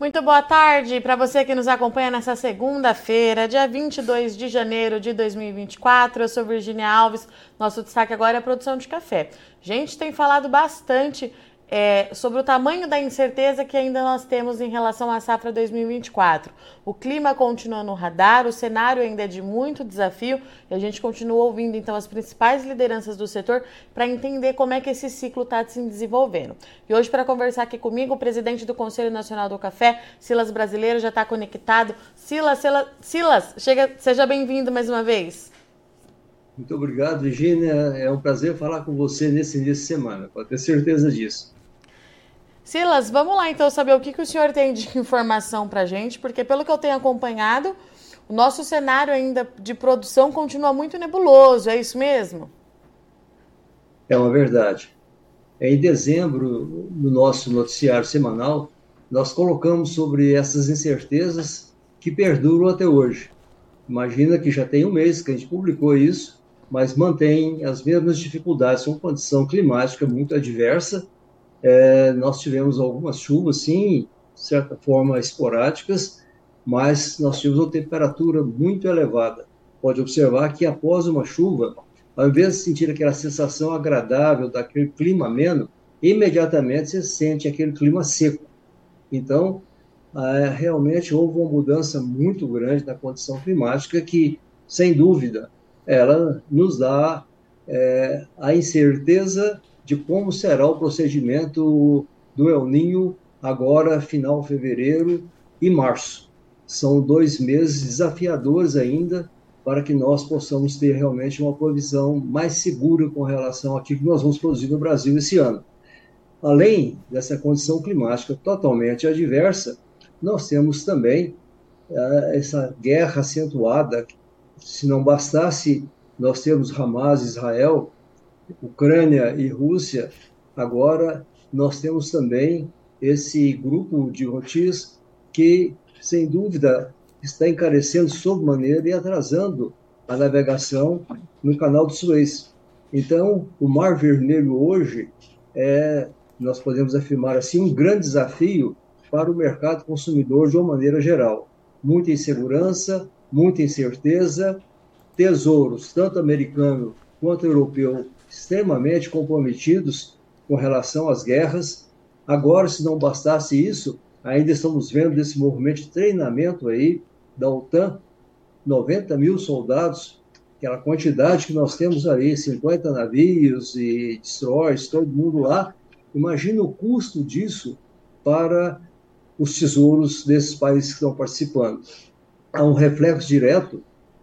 Muito boa tarde para você que nos acompanha nessa segunda-feira, dia 22 de janeiro de 2024. Eu sou Virginia Alves. Nosso destaque agora é a produção de café. A gente tem falado bastante é, sobre o tamanho da incerteza que ainda nós temos em relação à safra 2024. O clima continua no radar, o cenário ainda é de muito desafio e a gente continua ouvindo então as principais lideranças do setor para entender como é que esse ciclo está se desenvolvendo. E hoje, para conversar aqui comigo, o presidente do Conselho Nacional do Café, Silas Brasileiro, já está conectado. Silas, Silas, Silas chega, seja bem-vindo mais uma vez. Muito obrigado, Virginia. É um prazer falar com você nesse início de semana, pode ter certeza disso. Silas, vamos lá então saber o que, que o senhor tem de informação para gente, porque pelo que eu tenho acompanhado, o nosso cenário ainda de produção continua muito nebuloso, é isso mesmo? É uma verdade. Em dezembro, no nosso noticiário semanal, nós colocamos sobre essas incertezas que perduram até hoje. Imagina que já tem um mês que a gente publicou isso, mas mantém as mesmas dificuldades, uma condição climática muito adversa é, nós tivemos algumas chuvas, sim, de certa forma esporádicas, mas nós tivemos uma temperatura muito elevada. Pode observar que após uma chuva, ao invés de sentir aquela sensação agradável daquele clima ameno, imediatamente você sente aquele clima seco. Então, é, realmente houve uma mudança muito grande na condição climática que, sem dúvida, ela nos dá é, a incerteza de como será o procedimento do El Ninho agora, final fevereiro e março. São dois meses desafiadores ainda para que nós possamos ter realmente uma provisão mais segura com relação àquilo que nós vamos produzir no Brasil esse ano. Além dessa condição climática totalmente adversa, nós temos também uh, essa guerra acentuada. Se não bastasse nós termos Hamas e Israel Ucrânia e Rússia, agora nós temos também esse grupo de rotis que, sem dúvida, está encarecendo sobremaneira e atrasando a navegação no canal do Suez. Então, o Mar Vermelho hoje é, nós podemos afirmar assim, um grande desafio para o mercado consumidor de uma maneira geral. Muita insegurança, muita incerteza, tesouros, tanto americano quanto europeu, extremamente comprometidos com relação às guerras. Agora, se não bastasse isso, ainda estamos vendo esse movimento de treinamento aí da OTAN, 90 mil soldados, aquela quantidade que nós temos ali, 50 navios e destroyers, todo mundo lá. Imagina o custo disso para os tesouros desses países que estão participando. Há um reflexo direto,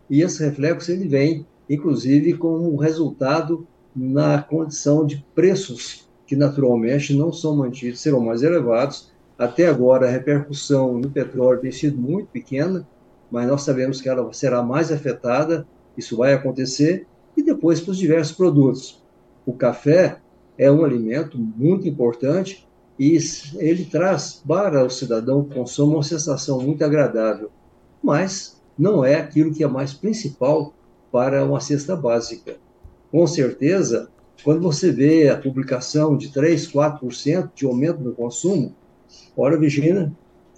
e esse reflexo ele vem, inclusive, como resultado na condição de preços que naturalmente não são mantidos, serão mais elevados. Até agora, a repercussão no petróleo tem sido muito pequena, mas nós sabemos que ela será mais afetada, isso vai acontecer, e depois para os diversos produtos. O café é um alimento muito importante e ele traz para o cidadão que consome uma sensação muito agradável, mas não é aquilo que é mais principal para uma cesta básica com certeza, quando você vê a publicação de 3, 4% de aumento no consumo, olha, Virginia,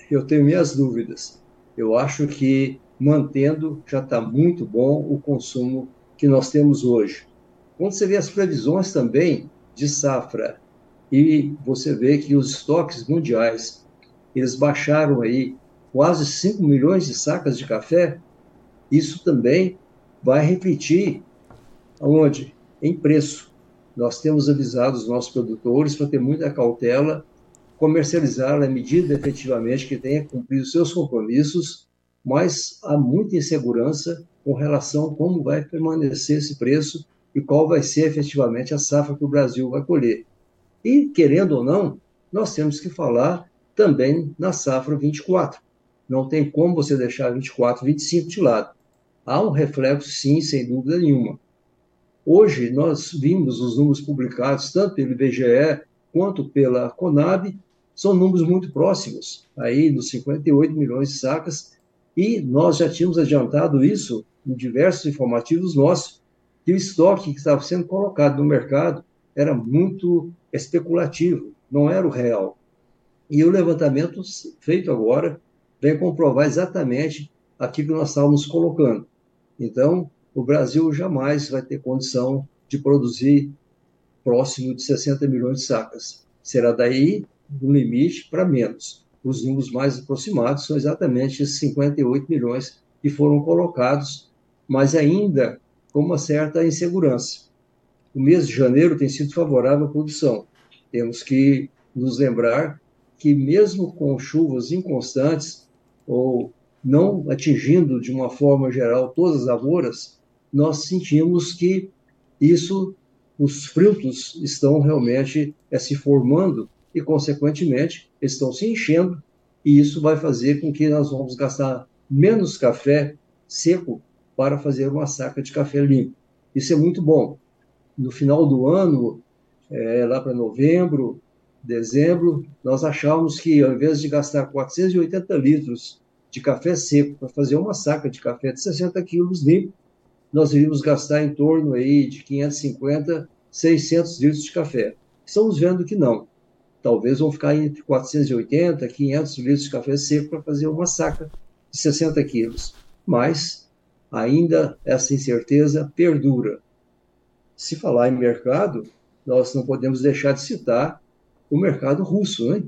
eu tenho minhas dúvidas. Eu acho que mantendo já está muito bom o consumo que nós temos hoje. Quando você vê as previsões também de safra e você vê que os estoques mundiais eles baixaram aí quase 5 milhões de sacas de café, isso também vai refletir Aonde? Em preço. Nós temos avisado os nossos produtores para ter muita cautela, comercializar na medida efetivamente que tenha cumprido seus compromissos, mas há muita insegurança com relação a como vai permanecer esse preço e qual vai ser efetivamente a safra que o Brasil vai colher. E, querendo ou não, nós temos que falar também na safra 24. Não tem como você deixar 24, 25 de lado. Há um reflexo, sim, sem dúvida nenhuma. Hoje, nós vimos os números publicados, tanto pelo IBGE quanto pela Conab, são números muito próximos, aí nos 58 milhões de sacas, e nós já tínhamos adiantado isso em diversos informativos nossos, que o estoque que estava sendo colocado no mercado era muito especulativo, não era o real. E o levantamento feito agora vem comprovar exatamente aquilo que nós estávamos colocando. Então, o Brasil jamais vai ter condição de produzir próximo de 60 milhões de sacas. Será daí do limite para menos. Os números mais aproximados são exatamente esses 58 milhões que foram colocados, mas ainda com uma certa insegurança. O mês de janeiro tem sido favorável à produção. Temos que nos lembrar que, mesmo com chuvas inconstantes ou não atingindo de uma forma geral todas as lavouras, nós sentimos que isso, os frutos estão realmente é, se formando e, consequentemente, estão se enchendo, e isso vai fazer com que nós vamos gastar menos café seco para fazer uma saca de café limpo. Isso é muito bom. No final do ano, é, lá para novembro, dezembro, nós achávamos que, ao invés de gastar 480 litros de café seco para fazer uma saca de café de 60 quilos limpo, nós iríamos gastar em torno aí de 550, 600 litros de café. Estamos vendo que não. Talvez vão ficar entre 480, 500 litros de café seco para fazer uma saca de 60 quilos. Mas ainda essa incerteza perdura. Se falar em mercado, nós não podemos deixar de citar o mercado russo. Né?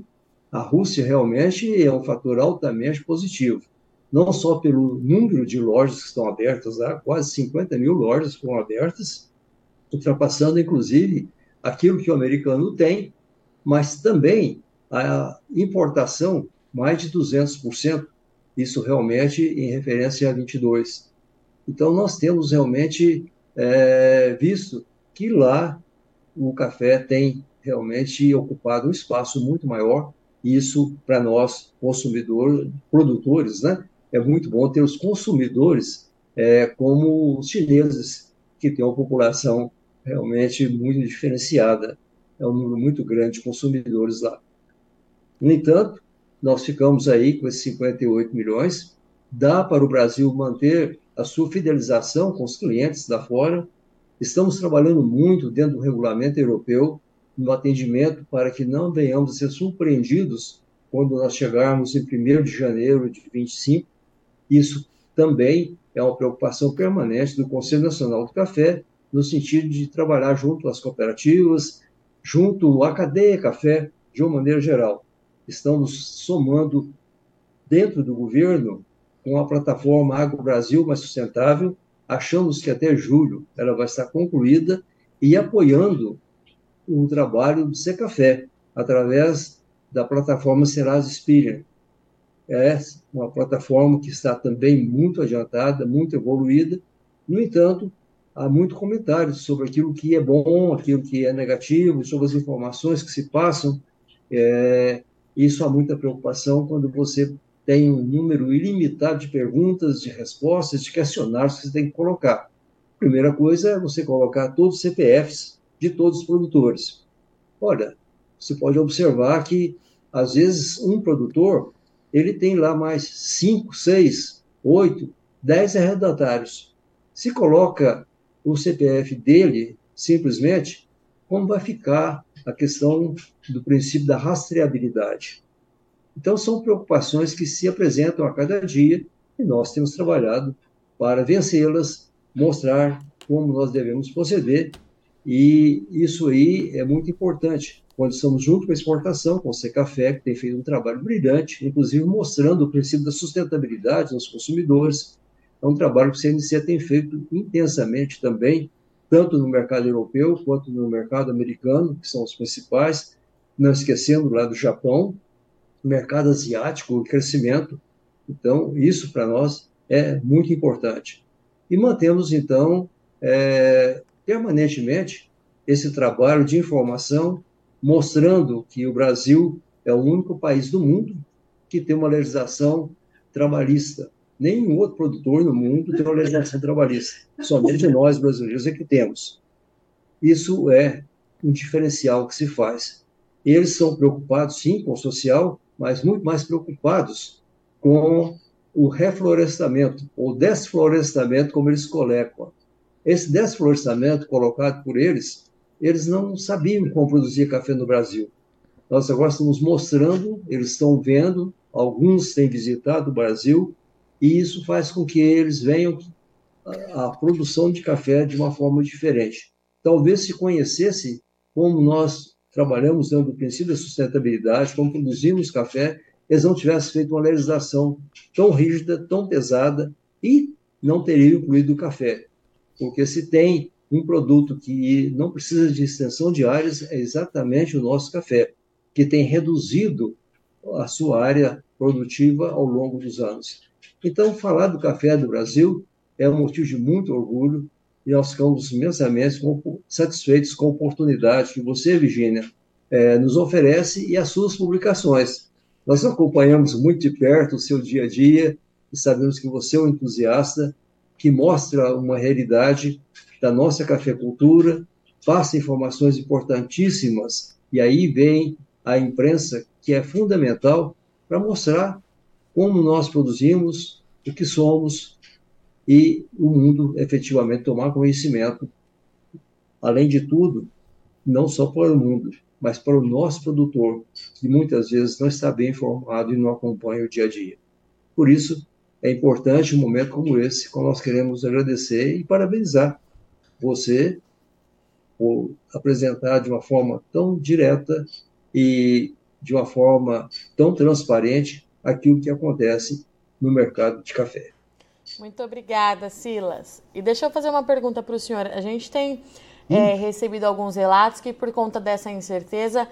A Rússia realmente é um fator altamente positivo, não só pelo número de lojas que estão abertas lá, quase 50 mil lojas foram abertas, ultrapassando inclusive aquilo que o americano tem, mas também a importação mais de 200%, isso realmente em referência a 22. Então, nós temos realmente é, visto que lá o café tem realmente ocupado um espaço muito maior. Isso, para nós, consumidores, produtores, né, é muito bom ter os consumidores é, como os chineses, que têm uma população realmente muito diferenciada. É um número muito grande de consumidores lá. No entanto, nós ficamos aí com esses 58 milhões. Dá para o Brasil manter a sua fidelização com os clientes da fora. Estamos trabalhando muito dentro do regulamento europeu no atendimento para que não venhamos a ser surpreendidos quando nós chegarmos em 1 de janeiro de 25. Isso também é uma preocupação permanente do Conselho Nacional do Café, no sentido de trabalhar junto às cooperativas, junto à cadeia café, de uma maneira geral. Estamos somando dentro do governo com a plataforma Agro Brasil Mais Sustentável. Achamos que até julho ela vai estar concluída e apoiando o trabalho do Secafé, através da plataforma Serasa Experian. É uma plataforma que está também muito adiantada, muito evoluída. No entanto, há muito comentário sobre aquilo que é bom, aquilo que é negativo, sobre as informações que se passam. É, isso há muita preocupação quando você tem um número ilimitado de perguntas, de respostas, de questionários que você tem que colocar. Primeira coisa é você colocar todos os CPFs de todos os produtores. Olha, você pode observar que, às vezes, um produtor ele tem lá mais cinco, seis, oito, dez arrendatários. Se coloca o CPF dele, simplesmente, como vai ficar a questão do princípio da rastreabilidade? Então, são preocupações que se apresentam a cada dia e nós temos trabalhado para vencê-las, mostrar como nós devemos proceder, e isso aí é muito importante. Estamos junto com a exportação, com o Secafé, que tem feito um trabalho brilhante, inclusive mostrando o princípio da sustentabilidade nos consumidores. É um trabalho que o CNC tem feito intensamente também, tanto no mercado europeu quanto no mercado americano, que são os principais, não esquecendo lá do Japão, mercado asiático, o crescimento. Então, isso para nós é muito importante. E mantemos, então, é, permanentemente esse trabalho de informação, mostrando que o Brasil é o único país do mundo que tem uma legislação trabalhista. Nenhum outro produtor no mundo tem uma legislação trabalhista. Somente nós, brasileiros, é que temos. Isso é um diferencial que se faz. Eles são preocupados, sim, com o social, mas muito mais preocupados com o reflorestamento, ou desflorestamento, como eles colocam. Esse desflorestamento colocado por eles, eles não sabiam como produzir café no Brasil. Nós agora estamos mostrando, eles estão vendo, alguns têm visitado o Brasil, e isso faz com que eles venham a produção de café de uma forma diferente. Talvez se conhecesse como nós trabalhamos dentro do princípio da sustentabilidade, como produzimos café, eles não tivessem feito uma legislação tão rígida, tão pesada e não teriam incluído o café. Porque se tem um produto que não precisa de extensão de áreas, é exatamente o nosso café, que tem reduzido a sua área produtiva ao longo dos anos. Então, falar do café do Brasil é um motivo de muito orgulho e nós ficamos imensamente satisfeitos com a oportunidade que você, Virginia, é, nos oferece e as suas publicações. Nós acompanhamos muito de perto o seu dia a dia e sabemos que você é um entusiasta que mostra uma realidade da nossa cafeicultura, passa informações importantíssimas e aí vem a imprensa que é fundamental para mostrar como nós produzimos, o que somos e o mundo efetivamente tomar conhecimento, além de tudo, não só para o mundo, mas para o nosso produtor, que muitas vezes não está bem informado e não acompanha o dia a dia. Por isso, é importante um momento como esse, quando nós queremos agradecer e parabenizar você por apresentar de uma forma tão direta e de uma forma tão transparente aquilo que acontece no mercado de café. Muito obrigada, Silas. E deixa eu fazer uma pergunta para o senhor. A gente tem é, recebido alguns relatos que, por conta dessa incerteza,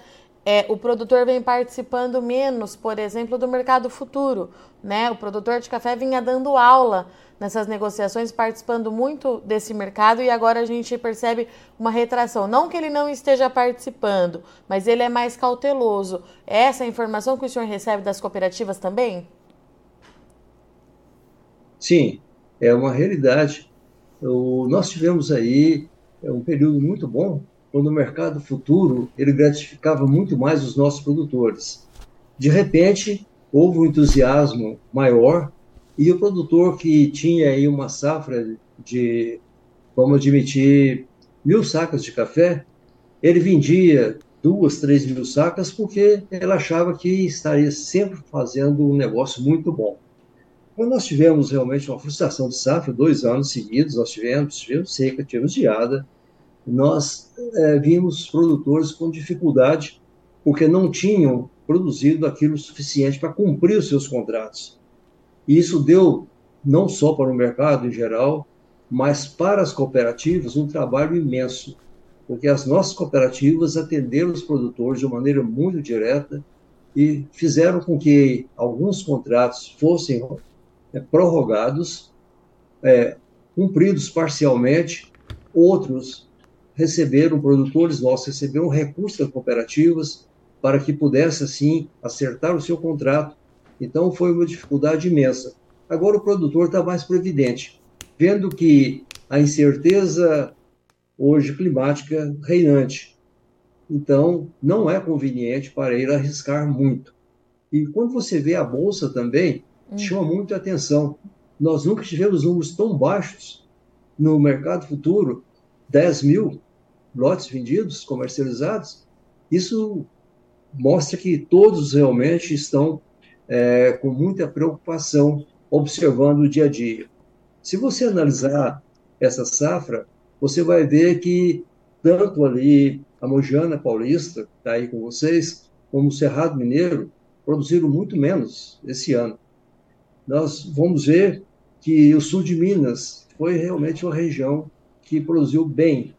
é, o produtor vem participando menos, por exemplo, do mercado futuro. Né? O produtor de café vinha dando aula nessas negociações, participando muito desse mercado, e agora a gente percebe uma retração. Não que ele não esteja participando, mas ele é mais cauteloso. É essa informação que o senhor recebe das cooperativas também? Sim, é uma realidade. O, nós tivemos aí é, um período muito bom, quando o mercado futuro ele gratificava muito mais os nossos produtores. De repente, houve um entusiasmo maior e o produtor que tinha aí uma safra de, vamos admitir, mil sacas de café, ele vendia duas, três mil sacas porque ele achava que estaria sempre fazendo um negócio muito bom. Quando nós tivemos realmente uma frustração de safra, dois anos seguidos, nós tivemos, tivemos seca, tivemos geada, nós é, vimos produtores com dificuldade porque não tinham produzido aquilo suficiente para cumprir os seus contratos. E isso deu, não só para o mercado em geral, mas para as cooperativas, um trabalho imenso, porque as nossas cooperativas atenderam os produtores de maneira muito direta e fizeram com que alguns contratos fossem é, prorrogados, é, cumpridos parcialmente, outros receberam, produtores nossos receberam recursos das cooperativas para que pudesse, assim, acertar o seu contrato. Então, foi uma dificuldade imensa. Agora, o produtor está mais previdente, vendo que a incerteza hoje climática reinante. Então, não é conveniente para ele arriscar muito. E quando você vê a bolsa também, hum. chama muito atenção. Nós nunca tivemos números tão baixos no mercado futuro 10 mil lotes vendidos, comercializados. Isso mostra que todos realmente estão é, com muita preocupação observando o dia a dia. Se você analisar essa safra, você vai ver que tanto ali a Mojana Paulista, está aí com vocês, como o Cerrado Mineiro, produziram muito menos esse ano nós vamos ver que o sul de Minas foi realmente uma região que produziu bem.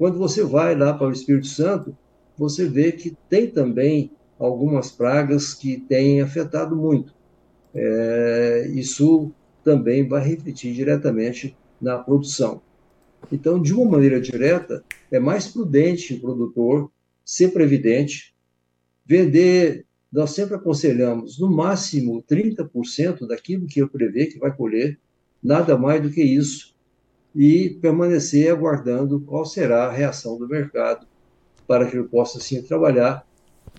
Quando você vai lá para o Espírito Santo, você vê que tem também algumas pragas que têm afetado muito. É, isso também vai refletir diretamente na produção. Então, de uma maneira direta, é mais prudente o produtor ser previdente, vender nós sempre aconselhamos no máximo 30% daquilo que eu prevê que vai colher, nada mais do que isso, e permanecer aguardando qual será a reação do mercado para que ele possa assim trabalhar.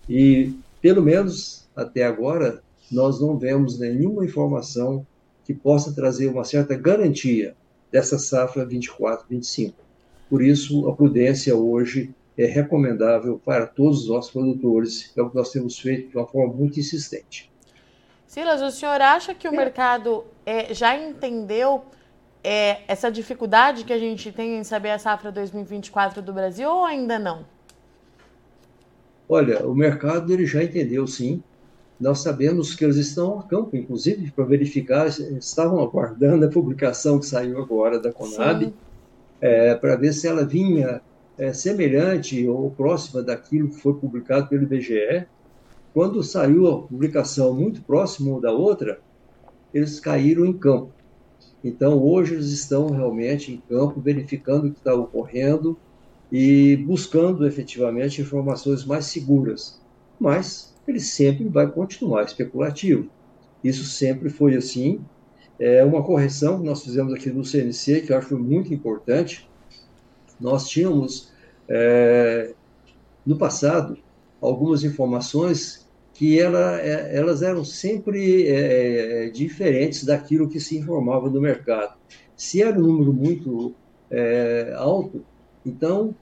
E, pelo menos até agora, nós não vemos nenhuma informação que possa trazer uma certa garantia dessa safra 24-25. Por isso, a prudência hoje é recomendável para todos os nossos produtores. É o que nós temos feito de uma forma muito insistente. Silas, o senhor acha que o é. mercado é, já entendeu é, essa dificuldade que a gente tem em saber a safra 2024 do Brasil ou ainda não? Olha, o mercado ele já entendeu sim. Nós sabemos que eles estão a campo, inclusive, para verificar, estavam aguardando a publicação que saiu agora da Conab, é, para ver se ela vinha é, semelhante ou próxima daquilo que foi publicado pelo IBGE. Quando saiu a publicação muito próxima da outra, eles caíram em campo. Então, hoje eles estão realmente em campo, verificando o que está ocorrendo e buscando efetivamente informações mais seguras. Mas ele sempre vai continuar especulativo. Isso sempre foi assim. É uma correção que nós fizemos aqui no CNC, que eu acho muito importante. Nós tínhamos, é, no passado, algumas informações que ela, é, elas eram sempre é, é, diferentes daquilo que se informava no mercado. Se era um número muito é, alto, então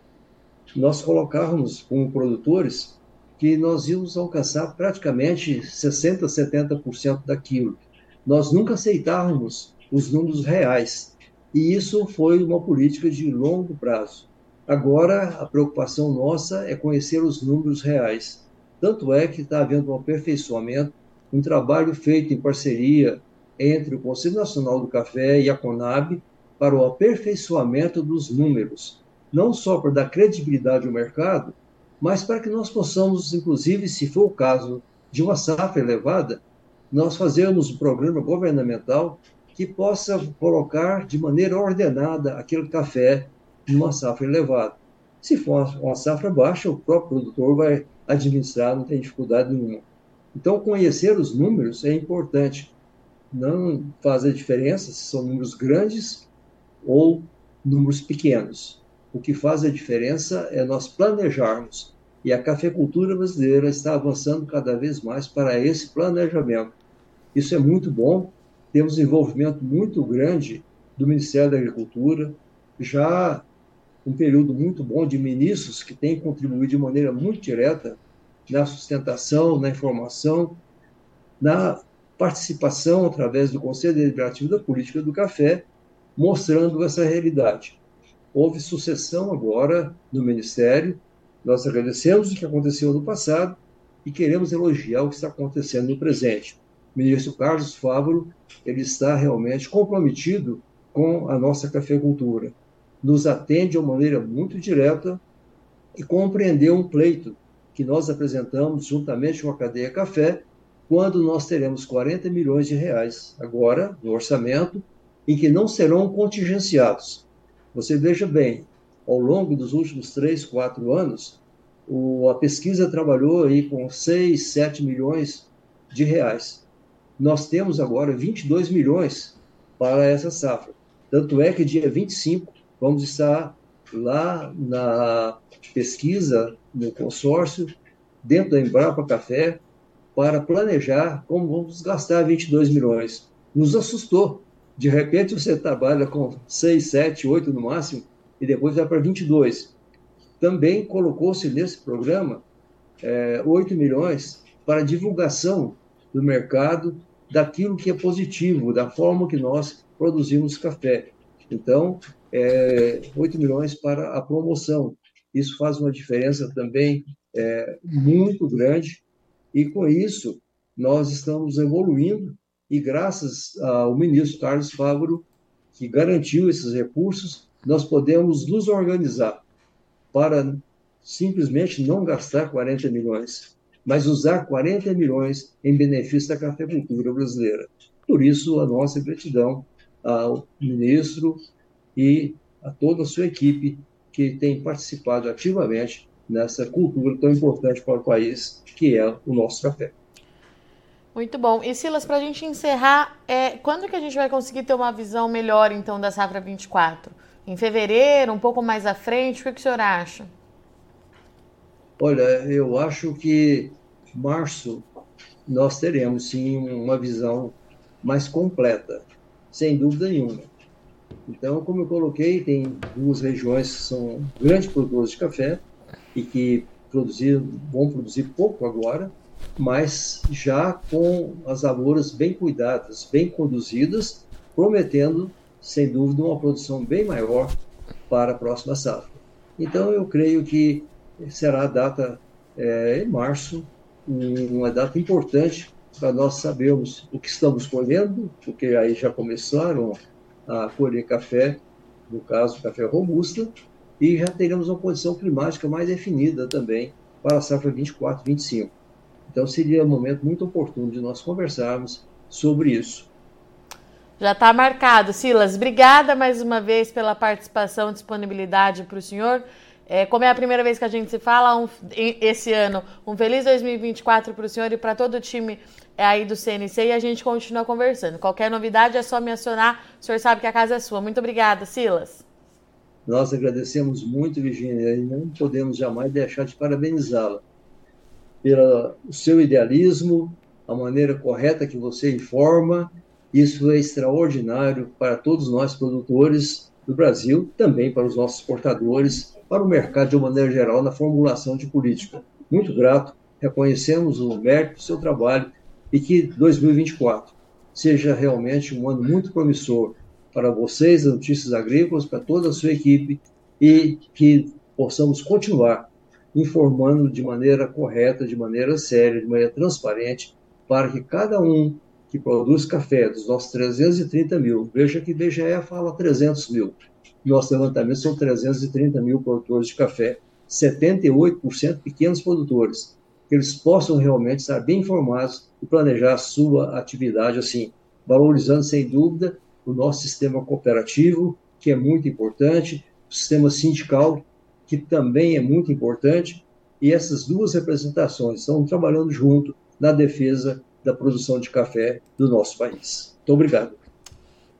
nós colocávamos como produtores que nós íamos alcançar praticamente 60%, 70% daquilo. Nós nunca aceitávamos os números reais. E isso foi uma política de longo prazo. Agora, a preocupação nossa é conhecer os números reais. Tanto é que está havendo um aperfeiçoamento, um trabalho feito em parceria entre o Conselho Nacional do Café e a Conab para o aperfeiçoamento dos números, não só para dar credibilidade ao mercado, mas para que nós possamos, inclusive, se for o caso de uma safra elevada, nós fazermos um programa governamental que possa colocar de maneira ordenada aquele café numa safra elevada. Se for uma safra baixa, o próprio produtor vai administrar, não tem dificuldade nenhuma. Então, conhecer os números é importante. Não faz a diferença se são números grandes ou números pequenos. O que faz a diferença é nós planejarmos. E a cafeicultura brasileira está avançando cada vez mais para esse planejamento. Isso é muito bom. Temos envolvimento muito grande do Ministério da Agricultura. Já um período muito bom de ministros que têm contribuído de maneira muito direta na sustentação, na informação, na participação através do Conselho Deliberativo da Política do Café, mostrando essa realidade. Houve sucessão agora no Ministério, nós agradecemos o que aconteceu no passado e queremos elogiar o que está acontecendo no presente. O ministro Carlos Fávaro ele está realmente comprometido com a nossa cafeicultura nos atende de uma maneira muito direta e compreendeu um pleito que nós apresentamos juntamente com a cadeia Café, quando nós teremos 40 milhões de reais agora no orçamento, em que não serão contingenciados. Você veja bem, ao longo dos últimos três, quatro anos, o, a pesquisa trabalhou aí com 6, 7 milhões de reais. Nós temos agora 22 milhões para essa safra. Tanto é que dia 25 vamos estar lá na pesquisa, no consórcio, dentro da Embrapa Café, para planejar como vamos gastar 22 milhões. Nos assustou. De repente você trabalha com 6, 7, 8 no máximo, e depois vai para 22. Também colocou-se nesse programa é, 8 milhões para divulgação do mercado daquilo que é positivo, da forma que nós produzimos café. Então, é, 8 milhões para a promoção. Isso faz uma diferença também é, muito grande, e com isso nós estamos evoluindo, e graças ao ministro Carlos Fávaro, que garantiu esses recursos, nós podemos nos organizar para simplesmente não gastar 40 milhões, mas usar 40 milhões em benefício da cafeicultura brasileira. Por isso, a nossa gratidão ao ministro e a toda a sua equipe que tem participado ativamente nessa cultura tão importante para o país, que é o nosso café. Muito bom. E Silas, para a gente encerrar, é, quando que a gente vai conseguir ter uma visão melhor, então, da safra 24? Em fevereiro, um pouco mais à frente? O que, que o senhor acha? Olha, eu acho que março nós teremos, sim, uma visão mais completa, sem dúvida nenhuma. Então, como eu coloquei, tem duas regiões que são grandes produtores de café, e que produziram, vão produzir pouco agora, mas já com as lavouras bem cuidadas, bem conduzidas, prometendo, sem dúvida, uma produção bem maior para a próxima safra. Então, eu creio que será a data é, em março, uma data importante para nós sabermos o que estamos colhendo, porque aí já começaram a colher café, no caso, café robusta, e já teremos uma condição climática mais definida também para a safra 24, 25. Então seria um momento muito oportuno de nós conversarmos sobre isso. Já está marcado. Silas, obrigada mais uma vez pela participação e disponibilidade para o senhor. É, como é a primeira vez que a gente se fala um, esse ano, um feliz 2024 para o senhor e para todo o time é, aí do CNC e a gente continua conversando. Qualquer novidade é só me acionar, o senhor sabe que a casa é sua. Muito obrigada, Silas. Nós agradecemos muito, Virginia, e não podemos jamais deixar de parabenizá-la pelo seu idealismo, a maneira correta que você informa. Isso é extraordinário para todos nós produtores do Brasil, também para os nossos exportadores, para o mercado de uma maneira geral na formulação de política. Muito grato, reconhecemos o mérito do seu trabalho e que 2024 seja realmente um ano muito promissor para vocês, as Notícias Agrícolas, para toda a sua equipe e que possamos continuar informando de maneira correta, de maneira séria, de maneira transparente, para que cada um que produz café, dos nossos 330 mil, veja que BGE fala 300 mil, nosso levantamento são 330 mil produtores de café, 78% pequenos produtores, que eles possam realmente estar bem informados e planejar a sua atividade assim, valorizando sem dúvida o nosso sistema cooperativo, que é muito importante, o sistema sindical, que também é muito importante, e essas duas representações estão trabalhando junto na defesa da produção de café do nosso país. Muito obrigado.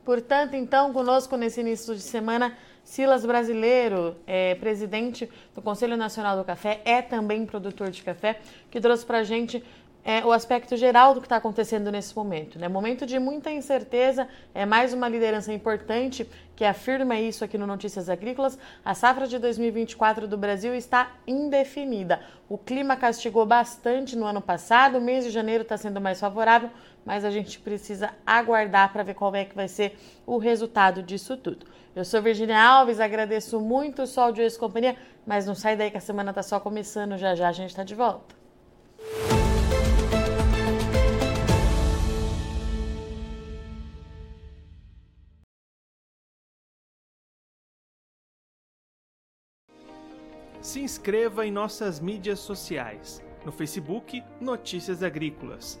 Portanto, então, conosco nesse início de semana, Silas Brasileiro, é, presidente do Conselho Nacional do Café, é também produtor de café, que trouxe para a gente é, o aspecto geral do que está acontecendo nesse momento. Né? Momento de muita incerteza, é mais uma liderança importante que afirma isso aqui no Notícias Agrícolas. A safra de 2024 do Brasil está indefinida. O clima castigou bastante no ano passado, o mês de janeiro está sendo mais favorável, mas a gente precisa aguardar para ver qual é que vai ser o resultado disso tudo. Eu sou Virginia Alves, agradeço muito o Sol de Companhia, mas não sai daí que a semana está só começando, já já a gente está de volta. Se inscreva em nossas mídias sociais. No Facebook, Notícias Agrícolas.